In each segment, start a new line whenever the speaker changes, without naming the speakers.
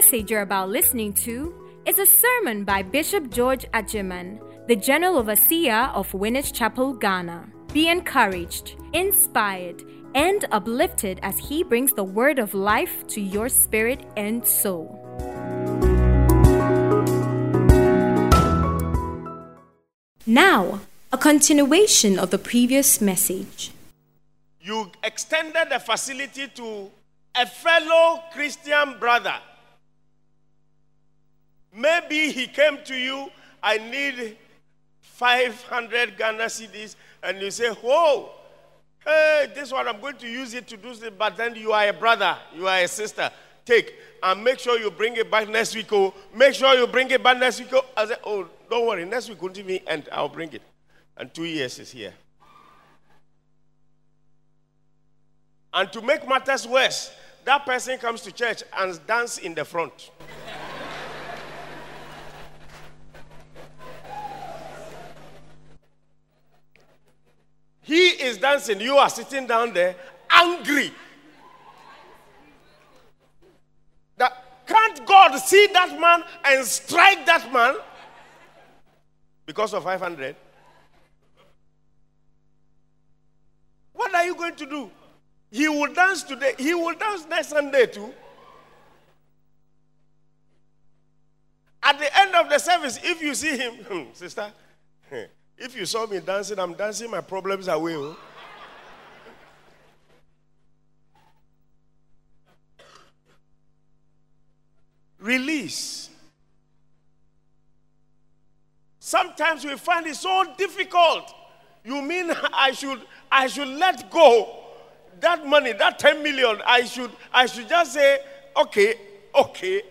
message you're about listening to is a sermon by Bishop George Adjeman, the General Overseer of Winners Chapel, Ghana. Be encouraged, inspired, and uplifted as he brings the word of life to your spirit and soul. Now, a continuation of the previous message.
You extended the facility to a fellow Christian brother. Maybe he came to you, I need 500 Ghana cedis, and you say, Whoa, hey, this one, I'm going to use it to do this, but then you are a brother, you are a sister. Take, and make sure you bring it back next week. Oh, make sure you bring it back next week. Oh, I said, Oh, don't worry, next week won't even end. I'll bring it. And two years is here. And to make matters worse, that person comes to church and dance in the front. He is dancing, you are sitting down there angry. That can't God see that man and strike that man because of 500? What are you going to do? He will dance today. He will dance next Sunday too. At the end of the service, if you see him, sister, if you saw me dancing, I'm dancing my problems away. Oh. Release. Sometimes we find it so difficult. You mean I should I should let go that money, that 10 million, I should, I should just say, okay, okay.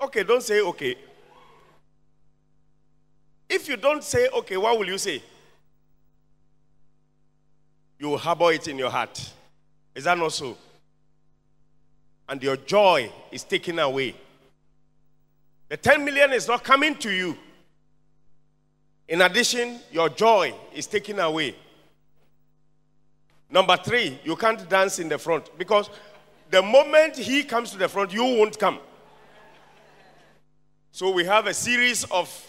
Okay, don't say okay. If you don't say okay, what will you say? You harbor it in your heart. Is that not so? And your joy is taken away. The 10 million is not coming to you. In addition, your joy is taken away. Number three, you can't dance in the front because the moment he comes to the front, you won't come. So we have a series of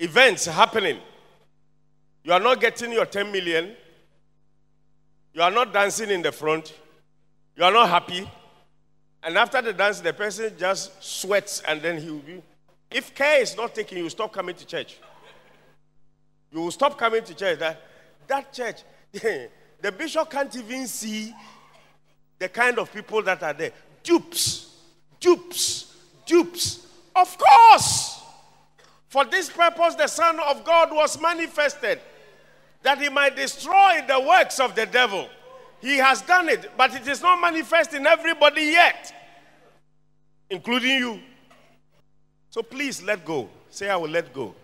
events happening. You are not getting your 10 million. You are not dancing in the front. You are not happy. And after the dance, the person just sweats and then he will be. If care is not taken, you stop coming to church. You will stop coming to church. That, that church, The bishop can't even see the kind of people that are there. Dupes, dupes, dupes. Of course. For this purpose, the Son of God was manifested that he might destroy the works of the devil. He has done it, but it is not manifest in everybody yet, including you. So please let go. Say, I will let go.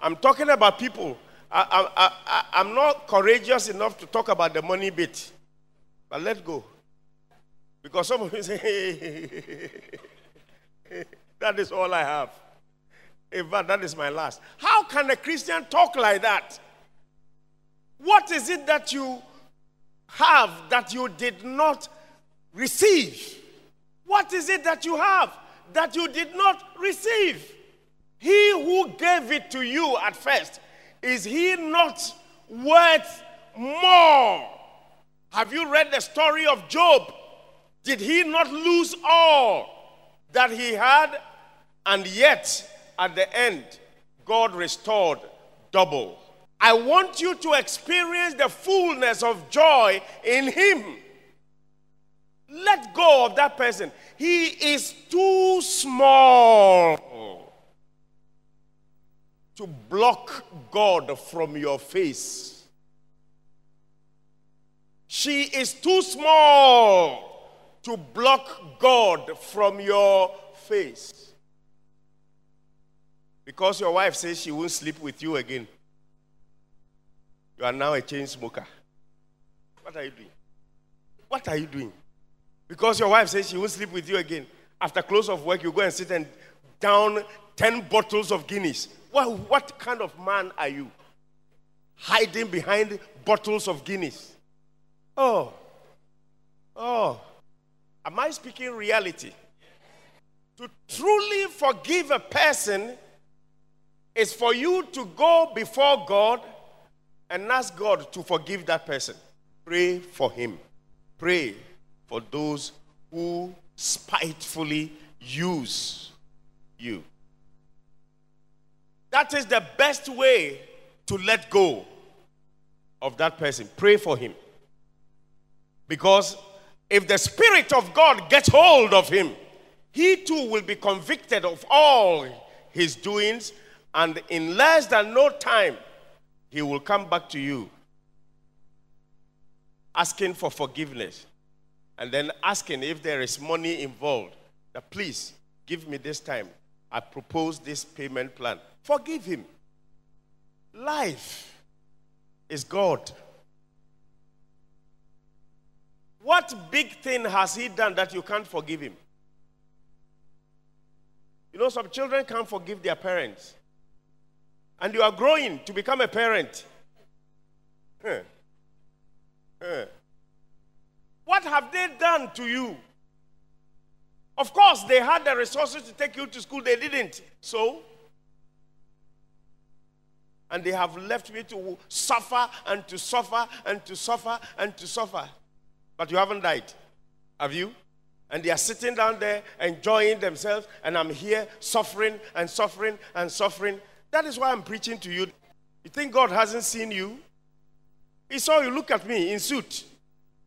I'm talking about people I, I'm not courageous enough to talk about the money bit, but let go. Because some of you say, that is all I have. In fact, that is my last. How can a Christian talk like that? What is it that you have that you did not receive? What is it that you have that you did not receive? He who gave it to you at first is he not worth more? Have you read the story of Job? Did he not lose all that he had? And yet, at the end, God restored double. I want you to experience the fullness of joy in Him. Let go of that person. He is too small to block God from your face. She is too small to block God from your face. Because your wife says she won't sleep with you again. You are now a chain smoker. What are you doing? What are you doing? Because your wife says she won't sleep with you again. After close of work, you go and sit and down 10 bottles of Guinness. Well, what kind of man are you? Hiding behind bottles of Guinness. Oh. Oh, am I speaking reality? To truly forgive a person is for you to go before God and ask God to forgive that person. Pray for him. Pray for those who spitefully use you. That is the best way to let go of that person. Pray for him. Because if the Spirit of God gets hold of him, he too will be convicted of all his doings, and in less than no time, he will come back to you asking for forgiveness and then asking if there is money involved. That please give me this time. I propose this payment plan. Forgive him. Life is God. What big thing has he done that you can't forgive him? You know, some children can't forgive their parents. And you are growing to become a parent. Huh. Huh. What have they done to you? Of course, they had the resources to take you to school, they didn't. So, and they have left me to suffer and to suffer and to suffer and to suffer. But you haven't died, have you? And they are sitting down there enjoying themselves, and I'm here suffering and suffering and suffering. That is why I'm preaching to you. You think God hasn't seen you? He saw you look at me in suit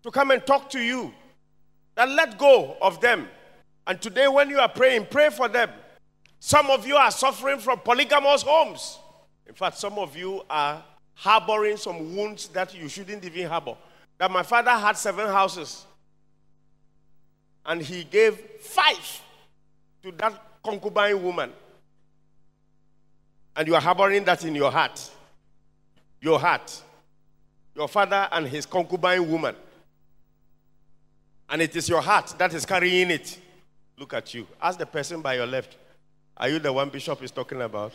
to come and talk to you. Then let go of them. And today, when you are praying, pray for them. Some of you are suffering from polygamous homes. In fact, some of you are harboring some wounds that you shouldn't even harbor. That my father had seven houses, and he gave five to that concubine woman. And you are harboring that in your heart. Your heart. Your father and his concubine woman and it is your heart that is carrying it. Look at you. Ask the person by your left. Are you the one Bishop is talking about?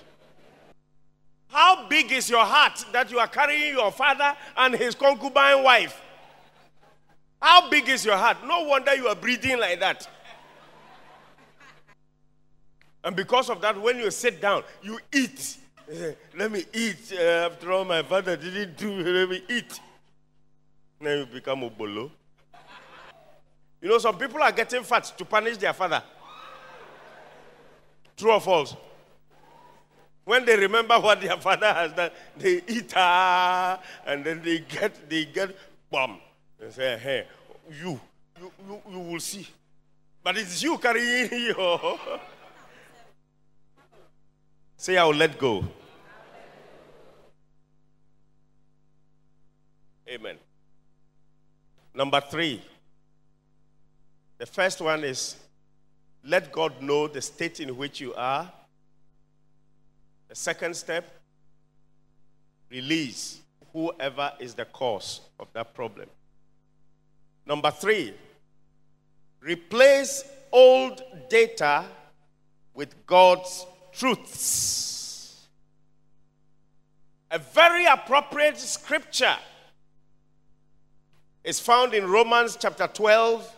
How big is your heart that you are carrying your father and his concubine wife? How big is your heart? No wonder you are breathing like that. And because of that, when you sit down, you eat. Let me eat. Uh, after all, my father didn't do. Let me eat. Then you become a bolo. You know, some people are getting fat to punish their father. True or false? When they remember what their father has done, they eat ah, and then they get they get bomb. They say, hey, you, you, you, you will see. But it's you carrying your. Say, I will let go. Amen. Number three. The first one is let God know the state in which you are. The second step, release whoever is the cause of that problem. Number three, replace old data with God's truths. A very appropriate scripture is found in Romans chapter 12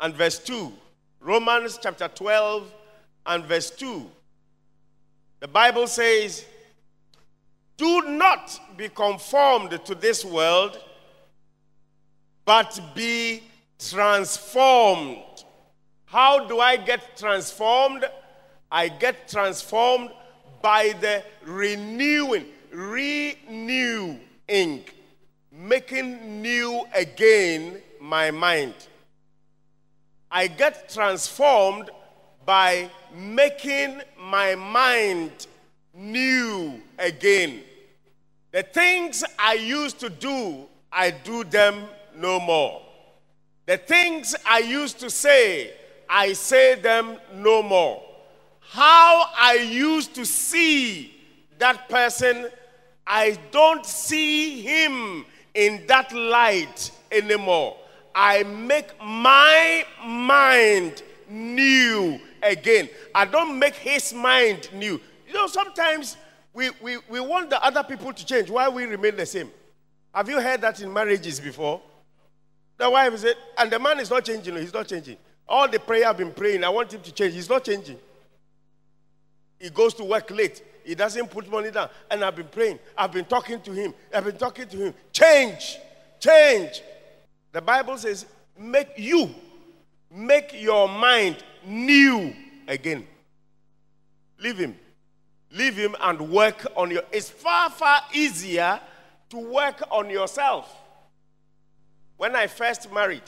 and verse 2. Romans chapter 12 and verse 2. The Bible says, Do not be conformed to this world, but be transformed. How do I get transformed? I get transformed by the renewing, renewing, making new again my mind. I get transformed by making my mind new again. The things I used to do, I do them no more. The things I used to say, I say them no more. How I used to see that person, I don't see him in that light anymore. I make my mind new again. I don't make his mind new. You know, sometimes we, we, we want the other people to change Why we remain the same. Have you heard that in marriages before? The wife said, and the man is not changing. He's not changing. All the prayer I've been praying, I want him to change. He's not changing. He goes to work late. He doesn't put money down. And I've been praying. I've been talking to him. I've been talking to him. Change. Change. The Bible says, make you, make your mind new again. Leave him. Leave him and work on your. It's far, far easier to work on yourself. When I first married,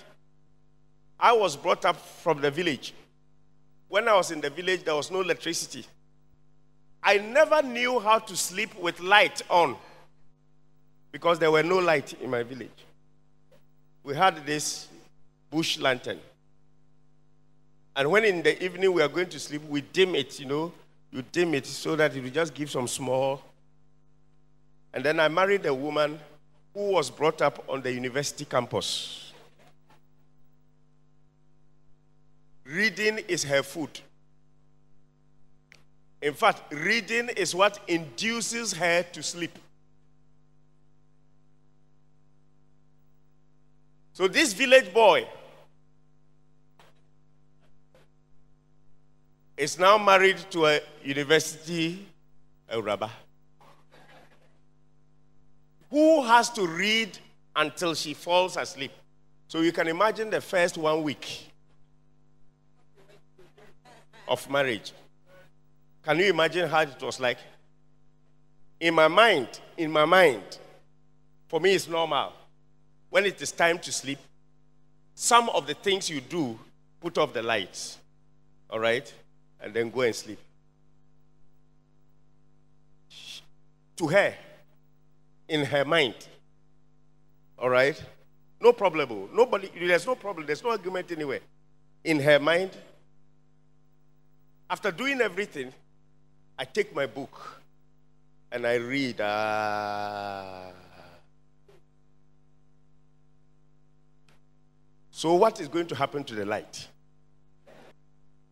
I was brought up from the village. When I was in the village, there was no electricity. I never knew how to sleep with light on because there were no light in my village. We had this bush lantern. And when in the evening we are going to sleep, we dim it, you know. You dim it so that it will just give some small. And then I married a woman who was brought up on the university campus. Reading is her food. In fact, reading is what induces her to sleep. So, this village boy is now married to a university a rabbi who has to read until she falls asleep. So, you can imagine the first one week of marriage. Can you imagine how it was like? In my mind, in my mind, for me it's normal. When it is time to sleep, some of the things you do, put off the lights, all right, and then go and sleep. To her, in her mind, all right, no problem. Nobody, there's no problem. There's no argument anywhere. In her mind, after doing everything, I take my book and I read. Uh, so, what is going to happen to the light?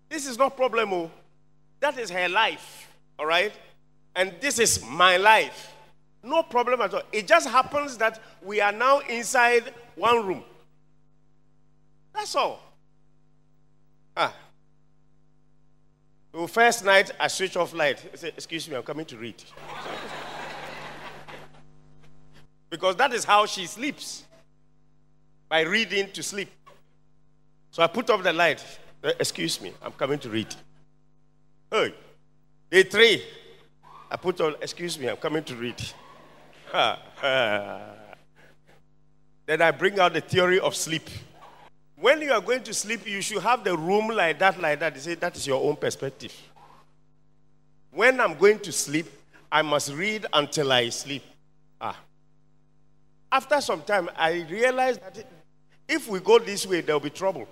This is not problem. Oh. That is her life, all right? And this is my life. No problem at all. It just happens that we are now inside one room. That's all. Ah, so first night, I switch off light. I excuse me, I'm coming to read. because that is how she sleeps. By reading to sleep. So I put off the light. Excuse me, I'm coming to read. Hey, day three. I put on, excuse me, I'm coming to read. then I bring out the theory of sleep. When you are going to sleep, you should have the room like that, like that. They say that is your own perspective. When I'm going to sleep, I must read until I sleep. Ah. After some time, I realized that if we go this way, there'll be trouble.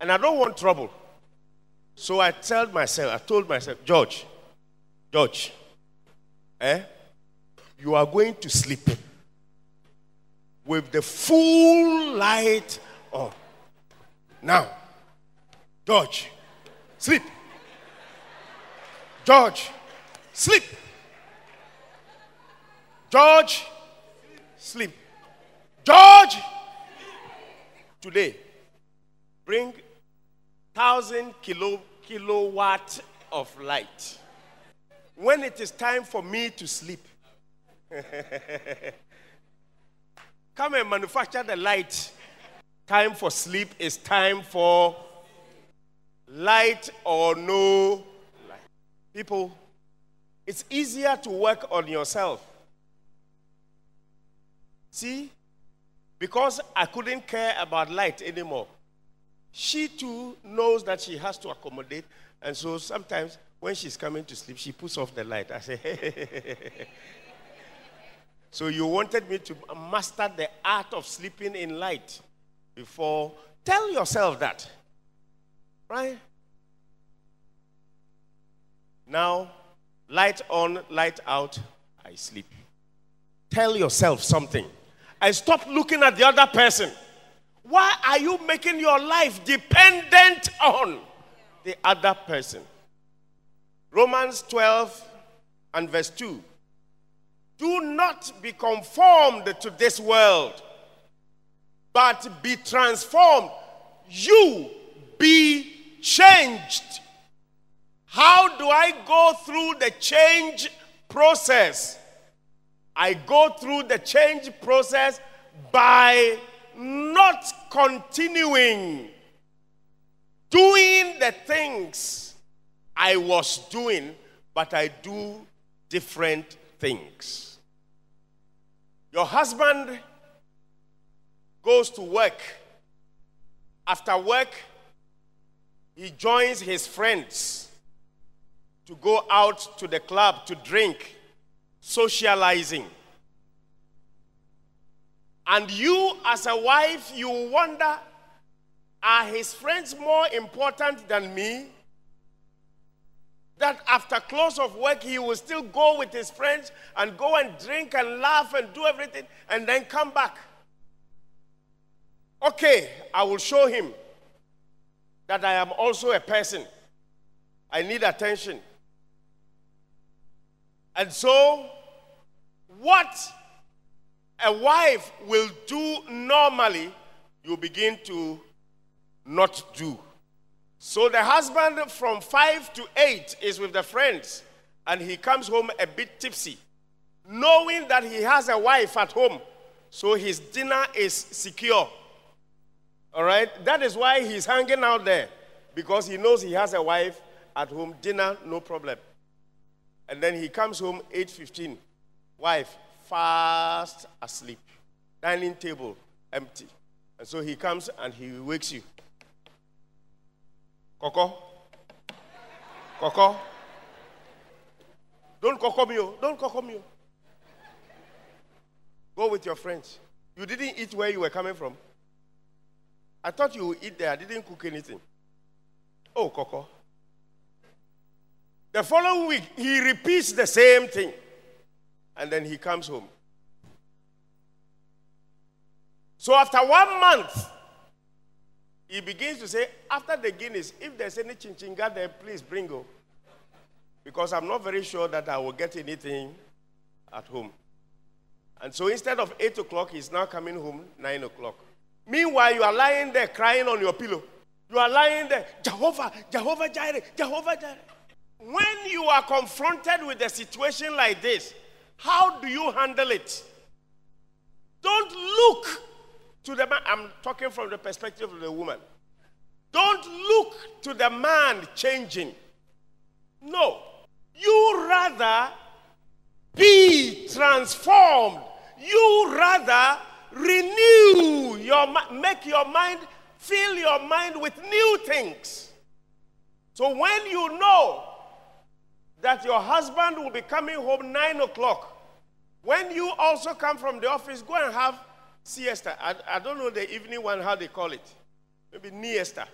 And I don't want trouble. So I told myself, I told myself, George, George, eh, you are going to sleep with the full light on. Now, George, sleep. George, sleep. George, sleep. George, today, bring thousand kilo, kilowatt of light. When it is time for me to sleep, Come and manufacture the light. Time for sleep is time for light or no light. People, it's easier to work on yourself. See? Because I couldn't care about light anymore. She too knows that she has to accommodate. And so sometimes when she's coming to sleep, she puts off the light. I say, So you wanted me to master the art of sleeping in light before. Tell yourself that. Right? Now, light on, light out, I sleep. Tell yourself something. I stop looking at the other person. Why are you making your life dependent on the other person? Romans 12 and verse 2 do not be conformed to this world, but be transformed. You be changed. How do I go through the change process? I go through the change process by not continuing doing the things I was doing, but I do different things. Your husband goes to work. After work, he joins his friends to go out to the club to drink, socializing. And you, as a wife, you wonder are his friends more important than me? That after close of work, he will still go with his friends and go and drink and laugh and do everything and then come back. Okay, I will show him that I am also a person. I need attention. And so, what a wife will do normally, you begin to not do. So the husband from 5 to 8 is with the friends and he comes home a bit tipsy, knowing that he has a wife at home. So his dinner is secure. All right? That is why he's hanging out there because he knows he has a wife at home, dinner no problem. And then he comes home 8:15. Wife fast asleep. Dining table empty. And so he comes and he wakes you. Coco. Coco. Don't coco me. Oh. Don't coco me. Oh. Go with your friends. You didn't eat where you were coming from. I thought you would eat there. I didn't cook anything. Oh, Coco. The following week, he repeats the same thing. And then he comes home. So after one month, he begins to say, after the Guinness, if there's any chinchinga there, please bring go. Because I'm not very sure that I will get anything at home. And so instead of 8 o'clock, he's now coming home 9 o'clock. Meanwhile, you are lying there crying on your pillow. You are lying there, Jehovah, Jehovah Jireh, Jehovah Jireh. When you are confronted with a situation like this, how do you handle it? Don't look to the man. I'm talking from the perspective of the woman. Don't look to the man changing. No. You rather be transformed. You rather renew your make your mind fill your mind with new things. So when you know that your husband will be coming home nine o'clock, when you also come from the office, go and have siesta. I, I don't know the evening one, how they call it. Maybe niesta.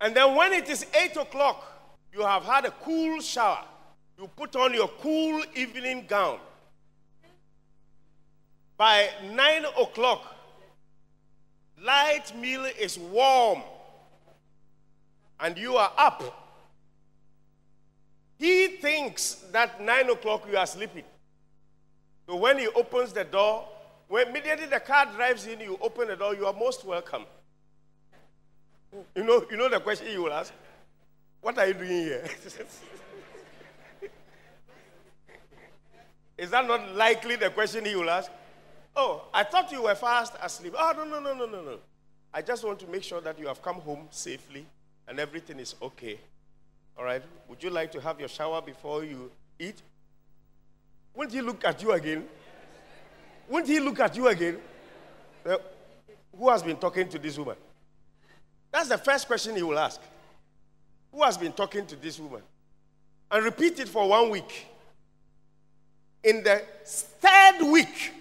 And then when it is 8 o'clock, you have had a cool shower. You put on your cool evening gown. By 9 o'clock, light meal is warm. And you are up. He thinks that 9 o'clock you are sleeping. So when he opens the door, when immediately the car drives in, you open the door, you are most welcome. You know, you know the question you will ask? What are you doing here? Is that not likely the question he will ask? Oh, I thought you were fast asleep. Oh, no, no, no, no, no, no. I just want to make sure that you have come home safely and everything is okay. All right? Would you like to have your shower before you eat? Won't he look at you again? Won't he look at you again? Who has been talking to this woman? That's the first question he will ask. Who has been talking to this woman? And repeat it for one week. In the third week,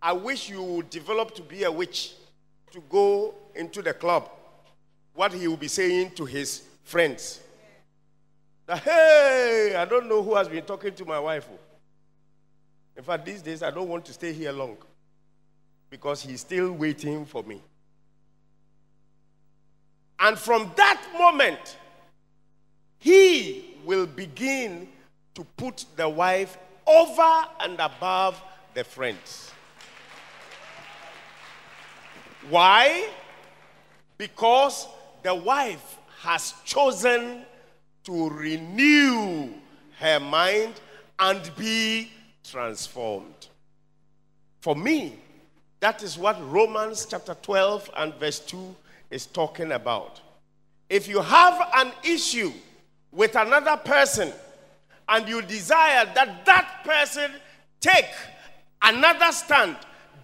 I wish you would develop to be a witch to go into the club. What he will be saying to his friends. That, hey, I don't know who has been talking to my wife. In fact, these days I don't want to stay here long because he's still waiting for me. And from that moment, he will begin to put the wife over and above the friends. Why? Because the wife has chosen to renew her mind and be transformed. For me, that is what Romans chapter 12 and verse 2 is talking about. If you have an issue with another person and you desire that that person take another stand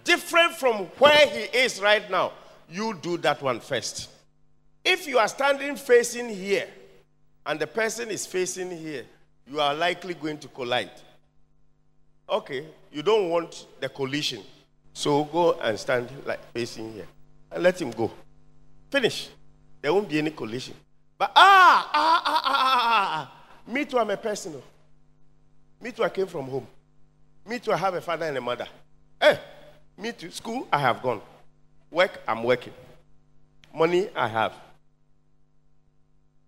different from where he is right now, you do that one first. If you are standing facing here and the person is facing here, you are likely going to collide. Okay, you don't want the collision. So go and stand like facing here and let him go. Finish. There won't be any collision. But ah, ah, ah, ah, ah, ah. ah. Me too, I'm a personal. Me too, I came from home. Me too, I have a father and a mother. Hey, eh, me too. School, I have gone. Work, I'm working. Money, I have.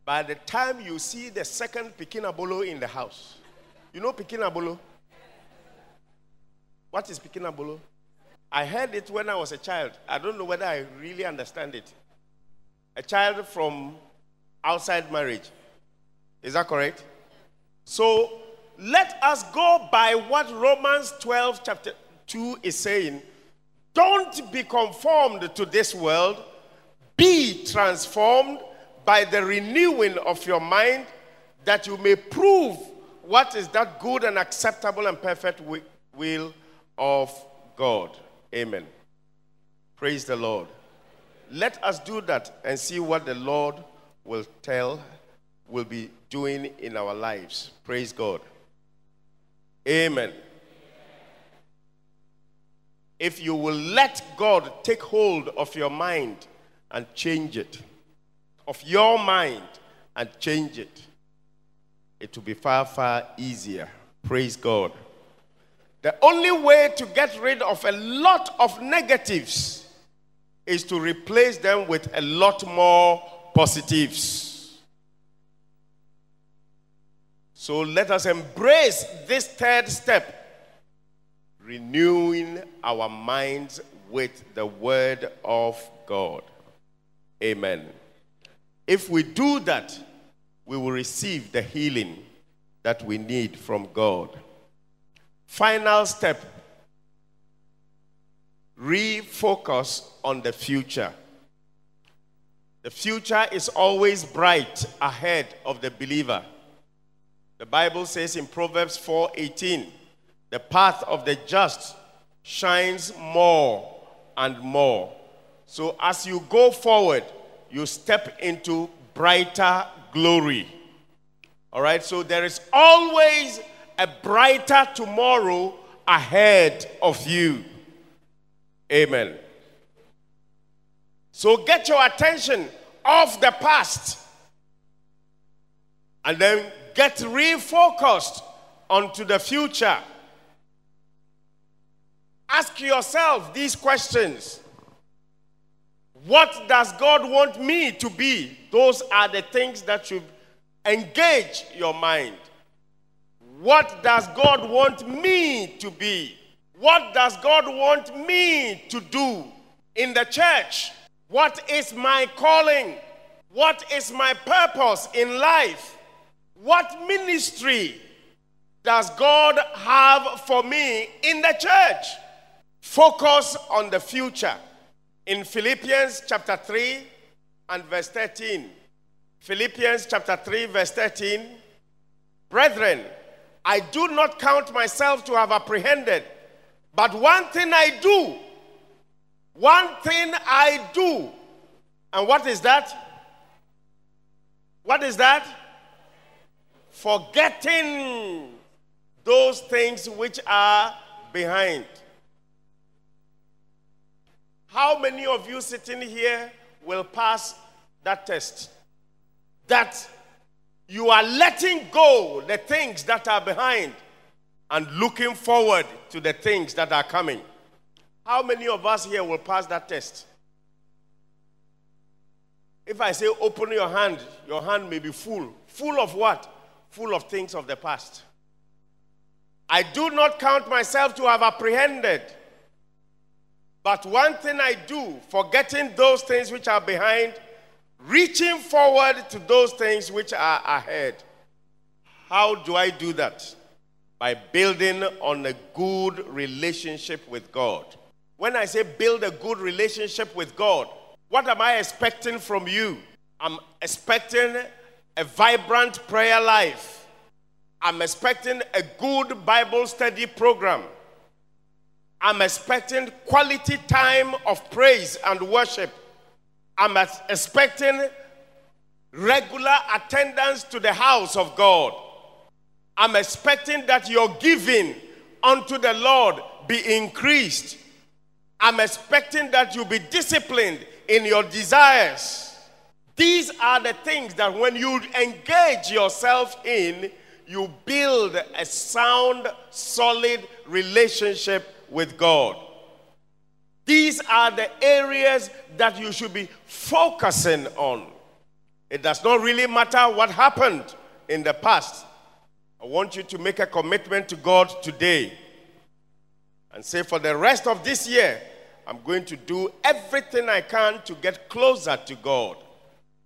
By the time you see the second Pikinabolo in the house, you know Pikinabolo? What is Pikinabolo? I heard it when I was a child. I don't know whether I really understand it. A child from outside marriage. Is that correct? So let us go by what Romans 12, chapter 2 is saying. Don't be conformed to this world, be transformed by the renewing of your mind, that you may prove what is that good and acceptable and perfect will of God. Amen. Praise the Lord. Let us do that and see what the Lord will tell, will be doing in our lives. Praise God. Amen. If you will let God take hold of your mind and change it, of your mind and change it, it will be far, far easier. Praise God. The only way to get rid of a lot of negatives is to replace them with a lot more positives. So let us embrace this third step renewing our minds with the Word of God. Amen. If we do that, we will receive the healing that we need from God. Final step refocus on the future. The future is always bright ahead of the believer. The Bible says in Proverbs 4:18, the path of the just shines more and more. So as you go forward, you step into brighter glory. All right? So there is always a brighter tomorrow ahead of you. Amen. So get your attention off the past and then get refocused onto the future. Ask yourself these questions What does God want me to be? Those are the things that should engage your mind. What does God want me to be? What does God want me to do in the church? What is my calling? What is my purpose in life? What ministry does God have for me in the church? Focus on the future. In Philippians chapter 3 and verse 13. Philippians chapter 3, verse 13. Brethren, I do not count myself to have apprehended, but one thing I do. One thing I do. And what is that? What is that? Forgetting those things which are behind. How many of you sitting here will pass that test? That you are letting go the things that are behind and looking forward to the things that are coming. How many of us here will pass that test? If I say open your hand, your hand may be full. Full of what? Full of things of the past. I do not count myself to have apprehended. But one thing I do, forgetting those things which are behind, reaching forward to those things which are ahead. How do I do that? By building on a good relationship with God. When I say build a good relationship with God, what am I expecting from you? I'm expecting a vibrant prayer life. I'm expecting a good Bible study program. I'm expecting quality time of praise and worship. I'm expecting regular attendance to the house of God. I'm expecting that your giving unto the Lord be increased. I'm expecting that you be disciplined in your desires. These are the things that when you engage yourself in, you build a sound, solid relationship with God. These are the areas that you should be focusing on. It does not really matter what happened in the past. I want you to make a commitment to God today and say, for the rest of this year, I'm going to do everything I can to get closer to God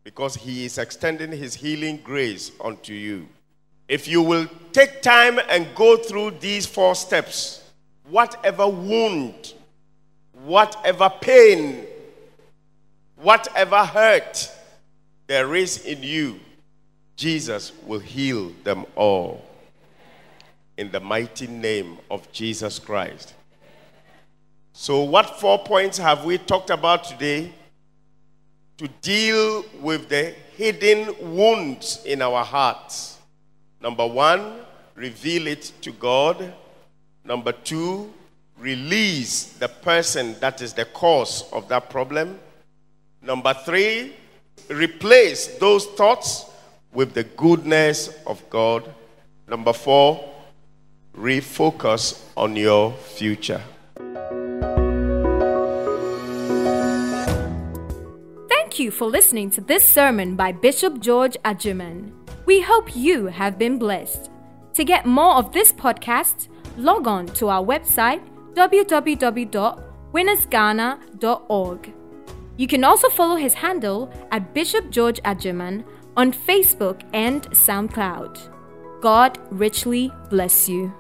because He is extending His healing grace unto you. If you will take time and go through these four steps, whatever wound, whatever pain, whatever hurt there is in you, Jesus will heal them all. In the mighty name of Jesus Christ. So, what four points have we talked about today to deal with the hidden wounds in our hearts? Number one, reveal it to God. Number two, release the person that is the cause of that problem. Number three, replace those thoughts with the goodness of God. Number four, refocus on your future.
Thank you for listening to this sermon by Bishop George Adjeman. We hope you have been blessed. To get more of this podcast, log on to our website www.winnersghana.org. You can also follow his handle at Bishop George Adjeman on Facebook and SoundCloud. God richly bless you.